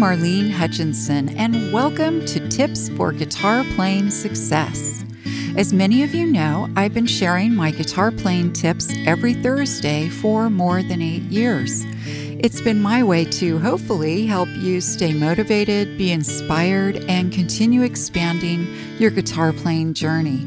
Marlene Hutchinson, and welcome to Tips for Guitar Playing Success. As many of you know, I've been sharing my guitar playing tips every Thursday for more than eight years. It's been my way to hopefully help you stay motivated, be inspired, and continue expanding your guitar playing journey.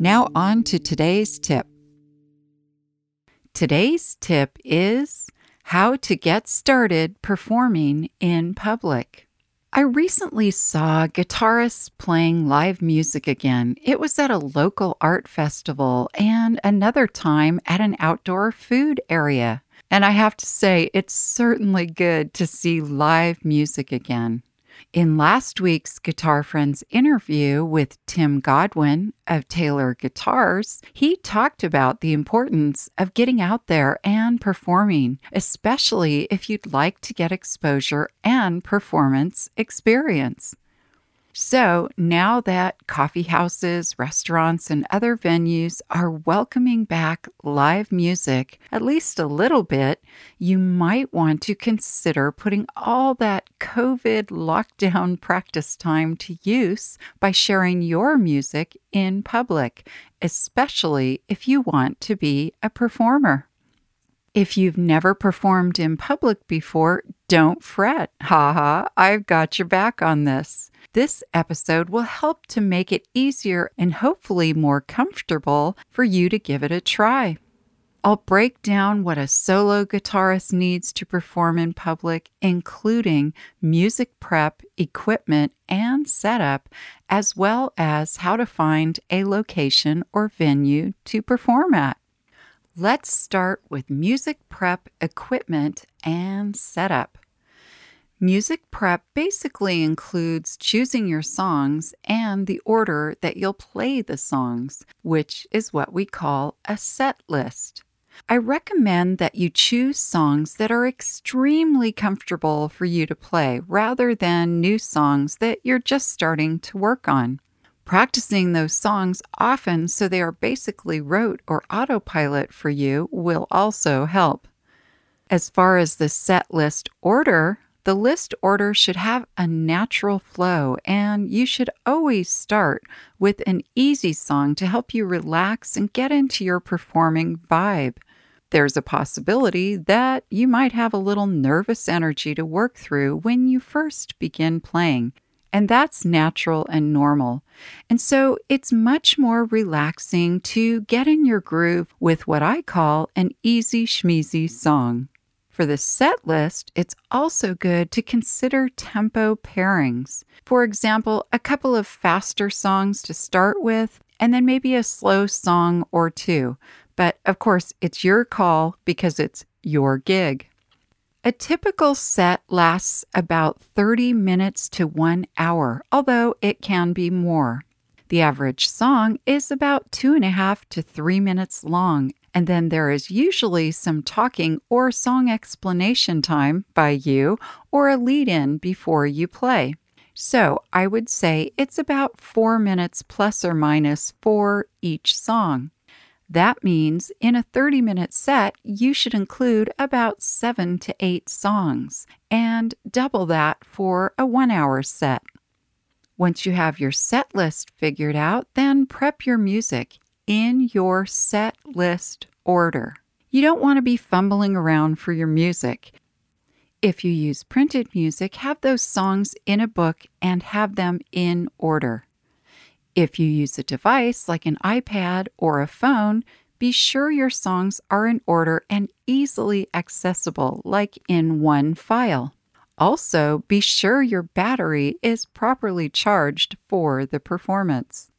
Now, on to today's tip. Today's tip is how to get started performing in public. I recently saw guitarists playing live music again. It was at a local art festival and another time at an outdoor food area. And I have to say, it's certainly good to see live music again. In last week's Guitar Friends interview with Tim Godwin of Taylor Guitars, he talked about the importance of getting out there and performing, especially if you'd like to get exposure and performance experience. So now that coffee houses, restaurants, and other venues are welcoming back live music at least a little bit, you might want to consider putting all that COVID lockdown practice time to use by sharing your music in public, especially if you want to be a performer. If you've never performed in public before, don't fret. Ha ha, I've got your back on this. This episode will help to make it easier and hopefully more comfortable for you to give it a try. I'll break down what a solo guitarist needs to perform in public, including music prep, equipment, and setup, as well as how to find a location or venue to perform at. Let's start with music prep, equipment, and setup. Music prep basically includes choosing your songs and the order that you'll play the songs, which is what we call a set list. I recommend that you choose songs that are extremely comfortable for you to play rather than new songs that you're just starting to work on. Practicing those songs often so they are basically rote or autopilot for you will also help. As far as the set list order, the list order should have a natural flow, and you should always start with an easy song to help you relax and get into your performing vibe. There's a possibility that you might have a little nervous energy to work through when you first begin playing, and that's natural and normal. And so it's much more relaxing to get in your groove with what I call an easy schmeezy song. For the set list, it's also good to consider tempo pairings. For example, a couple of faster songs to start with, and then maybe a slow song or two. But of course, it's your call because it's your gig. A typical set lasts about 30 minutes to one hour, although it can be more. The average song is about two and a half to three minutes long, and then there is usually some talking or song explanation time by you or a lead in before you play. So I would say it's about four minutes plus or minus for each song. That means in a 30 minute set, you should include about seven to eight songs and double that for a one hour set. Once you have your set list figured out, then prep your music in your set list order. You don't want to be fumbling around for your music. If you use printed music, have those songs in a book and have them in order. If you use a device like an iPad or a phone, be sure your songs are in order and easily accessible, like in one file. Also, be sure your battery is properly charged for the performance.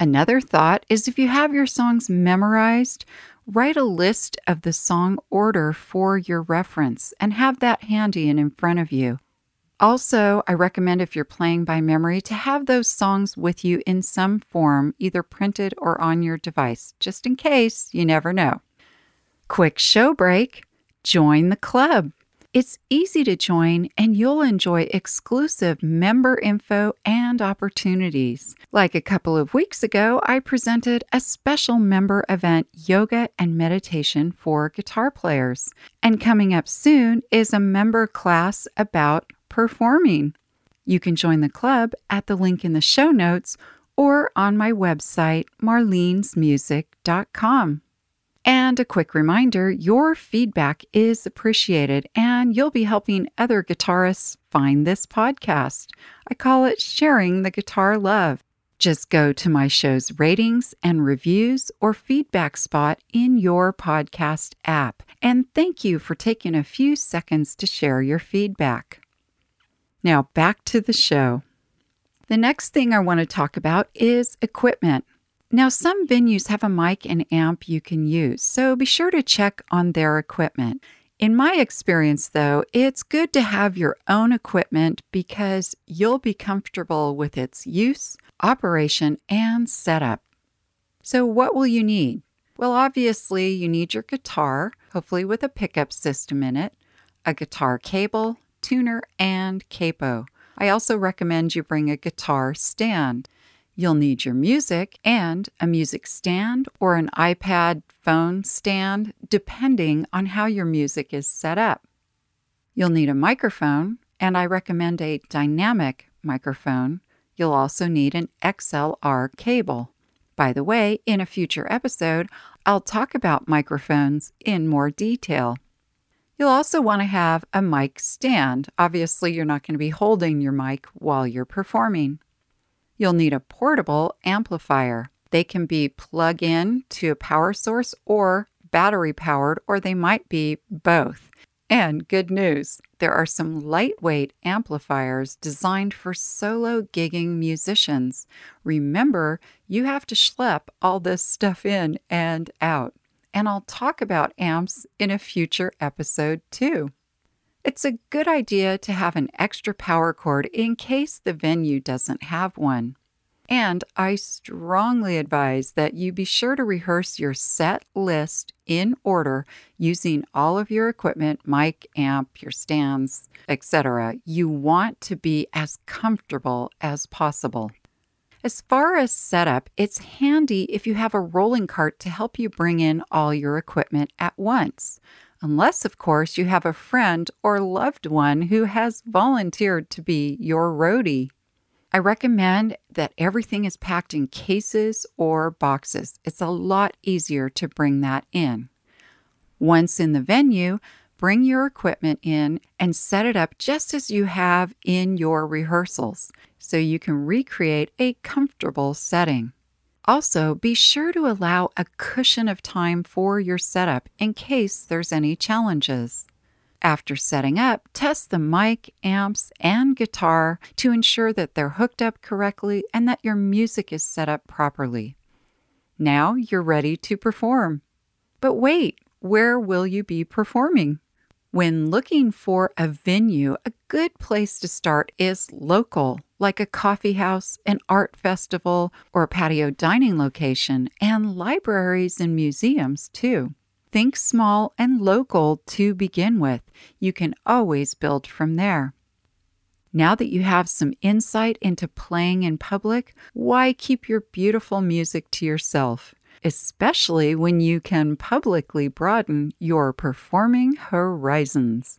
Another thought is if you have your songs memorized, write a list of the song order for your reference and have that handy and in front of you. Also, I recommend if you're playing by memory to have those songs with you in some form, either printed or on your device, just in case you never know. Quick show break join the club. It's easy to join, and you'll enjoy exclusive member info and opportunities. Like a couple of weeks ago, I presented a special member event, Yoga and Meditation for Guitar Players. And coming up soon is a member class about performing. You can join the club at the link in the show notes or on my website, marlenesmusic.com. And a quick reminder your feedback is appreciated, and you'll be helping other guitarists find this podcast. I call it Sharing the Guitar Love. Just go to my show's ratings and reviews or feedback spot in your podcast app. And thank you for taking a few seconds to share your feedback. Now, back to the show. The next thing I want to talk about is equipment. Now, some venues have a mic and amp you can use, so be sure to check on their equipment. In my experience, though, it's good to have your own equipment because you'll be comfortable with its use, operation, and setup. So, what will you need? Well, obviously, you need your guitar, hopefully with a pickup system in it, a guitar cable, tuner, and capo. I also recommend you bring a guitar stand. You'll need your music and a music stand or an iPad phone stand, depending on how your music is set up. You'll need a microphone, and I recommend a dynamic microphone. You'll also need an XLR cable. By the way, in a future episode, I'll talk about microphones in more detail. You'll also want to have a mic stand. Obviously, you're not going to be holding your mic while you're performing. You'll need a portable amplifier. They can be plug in to a power source or battery powered, or they might be both. And good news there are some lightweight amplifiers designed for solo gigging musicians. Remember, you have to schlep all this stuff in and out and I'll talk about amps in a future episode too. It's a good idea to have an extra power cord in case the venue doesn't have one. And I strongly advise that you be sure to rehearse your set list in order using all of your equipment, mic, amp, your stands, etc. You want to be as comfortable as possible. As far as setup, it's handy if you have a rolling cart to help you bring in all your equipment at once. Unless, of course, you have a friend or loved one who has volunteered to be your roadie. I recommend that everything is packed in cases or boxes. It's a lot easier to bring that in. Once in the venue, bring your equipment in and set it up just as you have in your rehearsals so you can recreate a comfortable setting. Also, be sure to allow a cushion of time for your setup in case there's any challenges. After setting up, test the mic, amps, and guitar to ensure that they're hooked up correctly and that your music is set up properly. Now you're ready to perform. But wait, where will you be performing? When looking for a venue, a good place to start is local, like a coffee house, an art festival, or a patio dining location, and libraries and museums too. Think small and local to begin with. You can always build from there. Now that you have some insight into playing in public, why keep your beautiful music to yourself? especially when you can publicly broaden your performing horizons.